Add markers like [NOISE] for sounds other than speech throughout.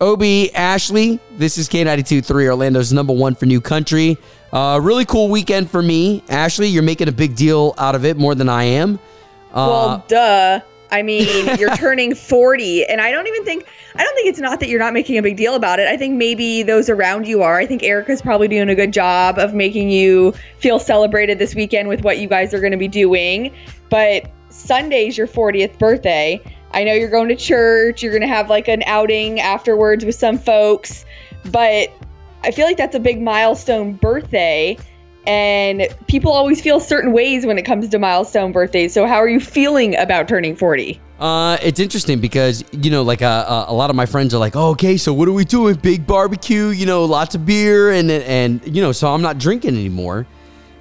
Obi, Ashley, this is K92.3, Orlando's number one for new country. Uh, really cool weekend for me. Ashley, you're making a big deal out of it more than I am. Uh, well, duh. I mean, [LAUGHS] you're turning 40, and I don't even think I don't think it's not that you're not making a big deal about it. I think maybe those around you are. I think Erica's probably doing a good job of making you feel celebrated this weekend with what you guys are going to be doing. But Sunday's your 40th birthday. I know you're going to church, you're going to have like an outing afterwards with some folks, but I feel like that's a big milestone birthday and people always feel certain ways when it comes to milestone birthdays. So how are you feeling about turning 40? Uh, it's interesting because you know, like uh, uh, a lot of my friends are like, oh, "Okay, so what are we doing? Big barbecue, you know, lots of beer, and and you know, so I'm not drinking anymore."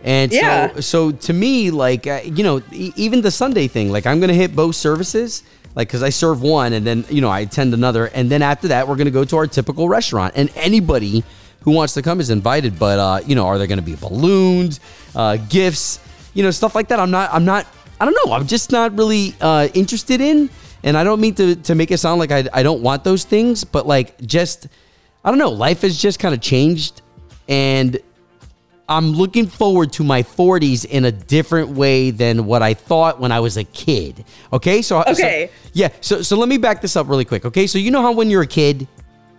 And yeah. so, so to me, like uh, you know, e- even the Sunday thing, like I'm gonna hit both services, like because I serve one and then you know I attend another, and then after that, we're gonna go to our typical restaurant, and anybody who wants to come is invited. But uh, you know, are there gonna be balloons, uh, gifts, you know, stuff like that? I'm not. I'm not I don't know. I'm just not really uh, interested in. And I don't mean to, to make it sound like I, I don't want those things, but like just, I don't know. Life has just kind of changed. And I'm looking forward to my 40s in a different way than what I thought when I was a kid. Okay. So, okay. So, yeah. So, so let me back this up really quick. Okay. So, you know how when you're a kid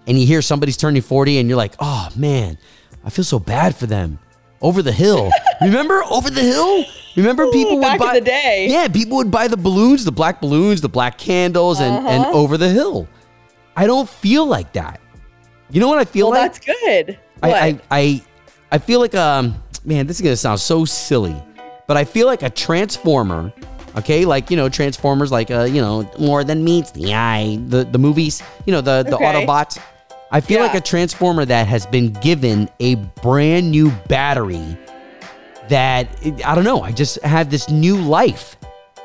and you hear somebody's turning 40 and you're like, oh man, I feel so bad for them. Over the hill. [LAUGHS] Remember Over the Hill? Remember people Ooh, would buy the day. Yeah, people would buy the balloons, the black balloons, the black candles, and, uh-huh. and over the hill. I don't feel like that. You know what I feel well, like? That's good. I, I, I I feel like um man, this is gonna sound so silly, but I feel like a transformer. Okay, like you know, Transformers, like uh, you know, more than meets the eye. The the movies, you know, the the okay. Autobots. I feel yeah. like a transformer that has been given a brand new battery that I don't know. I just have this new life.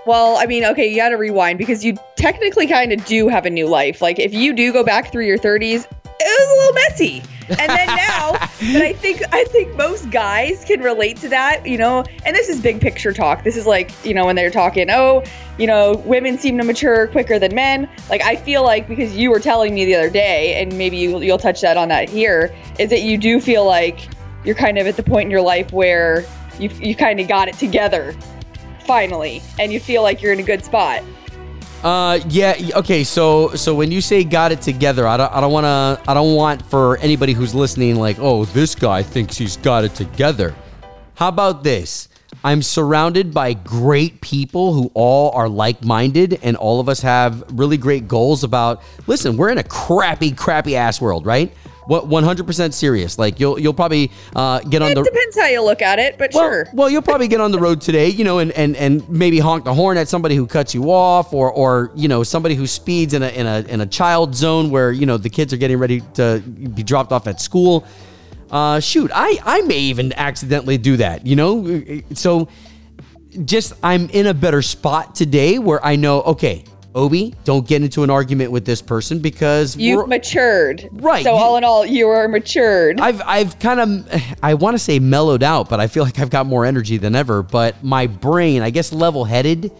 Well, I mean, okay, you got to rewind because you technically kind of do have a new life. Like if you do go back through your 30s, it was a little messy. And then [LAUGHS] now, but I think I think most guys can relate to that, you know. And this is big picture talk. This is like, you know, when they're talking, oh, you know, women seem to mature quicker than men. Like I feel like because you were telling me the other day, and maybe you, you'll touch that on that here, is that you do feel like you're kind of at the point in your life where you you kind of got it together finally and you feel like you're in a good spot uh yeah okay so so when you say got it together i don't i don't want to i don't want for anybody who's listening like oh this guy thinks he's got it together. How about this? I'm surrounded by great people who all are like-minded and all of us have really great goals about listen we're in a crappy crappy ass world right what 100% serious. Like you'll you'll probably uh, get on it the depends how you look at it but well, sure. well you'll probably get on the road today you know and, and and maybe honk the horn at somebody who cuts you off or or you know somebody who speeds in a in a in a child zone where you know the kids are getting ready to be dropped off at school. Uh shoot i i may even accidentally do that you know? So just i'm in a better spot today where i know okay Obi, don't get into an argument with this person because you've matured. Right. So all in all, you are matured. I've I've kind of I want to say mellowed out, but I feel like I've got more energy than ever. But my brain, I guess, level headed.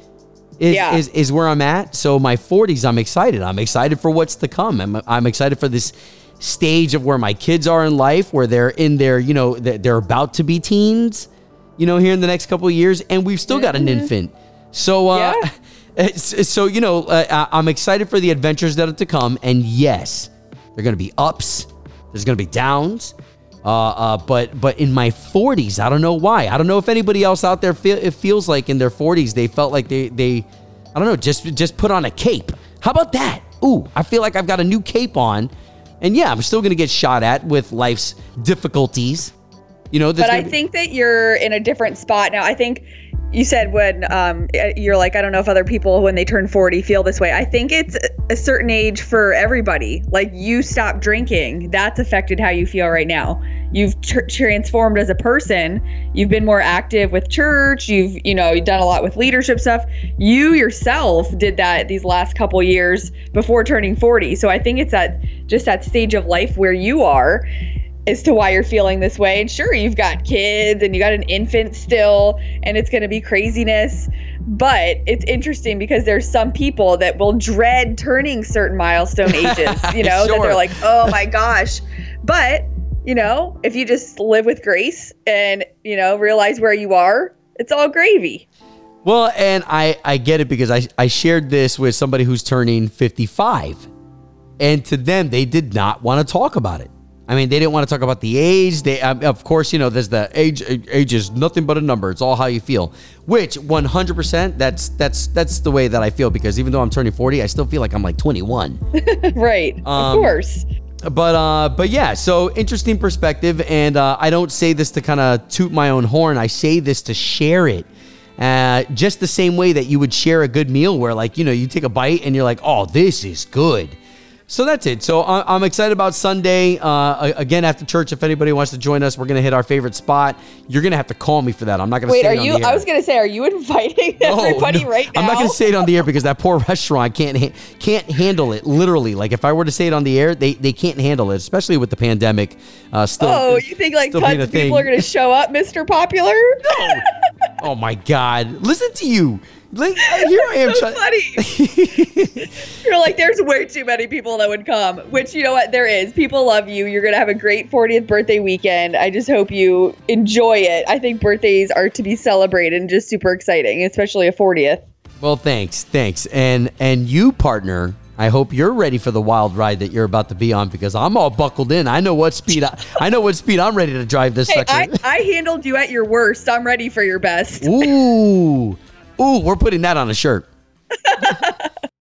Is, yeah. is is where I'm at. So my 40s, I'm excited. I'm excited for what's to come. I'm I'm excited for this stage of where my kids are in life, where they're in their, you know, they're about to be teens, you know, here in the next couple of years, and we've still got an Mhm. infant. So uh, Yeah. So you know uh, I- i'm excited for the adventures that are to come and yes they're gonna be ups there's gonna be downs uh, uh, but but in my 40s i don't know why. I don't know if anybody else out there feel, it feels like in their 40s they felt like they they i don't know just just put on a cape. How about that? Ooh i feel like i've got a new cape on and yeah i'm still gonna get shot at with life's difficulties. You know but I be- think that you're in a different spot now. I think you said when um, you're like, I don't know if other people when they turn 40 feel this way. I think it's a certain age for everybody. Like you stop drinking, that's affected how you feel right now. You've tr- transformed as a person. You've been more active with church. You've, you know, you've done a lot with leadership stuff. You yourself did that these last couple years before turning 40. So I think it's that just that stage of life where you are as to why you're feeling this way. And sure, you've got kids and you got an infant still, and it's going to be craziness. But it's interesting because there's some people that will dread turning certain milestone [LAUGHS] ages, you know, that they're like, oh my gosh. But, you know, if you just live with grace and, you know, realize where you are, it's all gravy. Well, and I, I get it because I, I shared this with somebody who's turning 55. And to them, they did not want to talk about it. I mean, they didn't want to talk about the age. They, um, of course, you know, there's the age. Age is nothing but a number. It's all how you feel. Which 100%, that's that's that's the way that I feel because even though I'm turning 40, I still feel like I'm like 21. [LAUGHS] right. Um, of course. but uh but yeah so interesting perspective and uh, i don't say this to kind of toot my own horn i say this to share it uh, just the same way that you would share a good meal where like you know you take a bite and you're like oh this is good so that's it so i'm excited about sunday uh, again after church if anybody wants to join us we're gonna hit our favorite spot you're gonna have to call me for that i'm not gonna Wait, say are it on you? the air. I was gonna say, are you inviting No, [LAUGHS] everybody no. right now? I'm not going to say it on the air because that poor [LAUGHS] restaurant can't can't handle it. Literally, like if I were to say it on the air, they they can't handle it, especially with the pandemic. Uh, still. Oh, you think like tons of people thing. are gonna show up, Mr. Popular? [LAUGHS] Oh my God! Listen to you. Like, uh, here I am. so trying- funny. [LAUGHS] You're like, there's way too many people that would come, which you know what? There is. People love you. You're going to have a great 40th birthday weekend. I just hope you enjoy it. I think birthdays are to be celebrated and just super exciting, especially a 40th. well, thanks, thanks, and and you, partner. I hope you're ready for the wild ride that you're about to be on because I'm all buckled in. I know what speed I, I know what speed I'm ready to drive this Hey, sucker. I, I handled you at your worst. I'm ready for your best. Ooh, ooh, we're putting that on a shirt. [LAUGHS]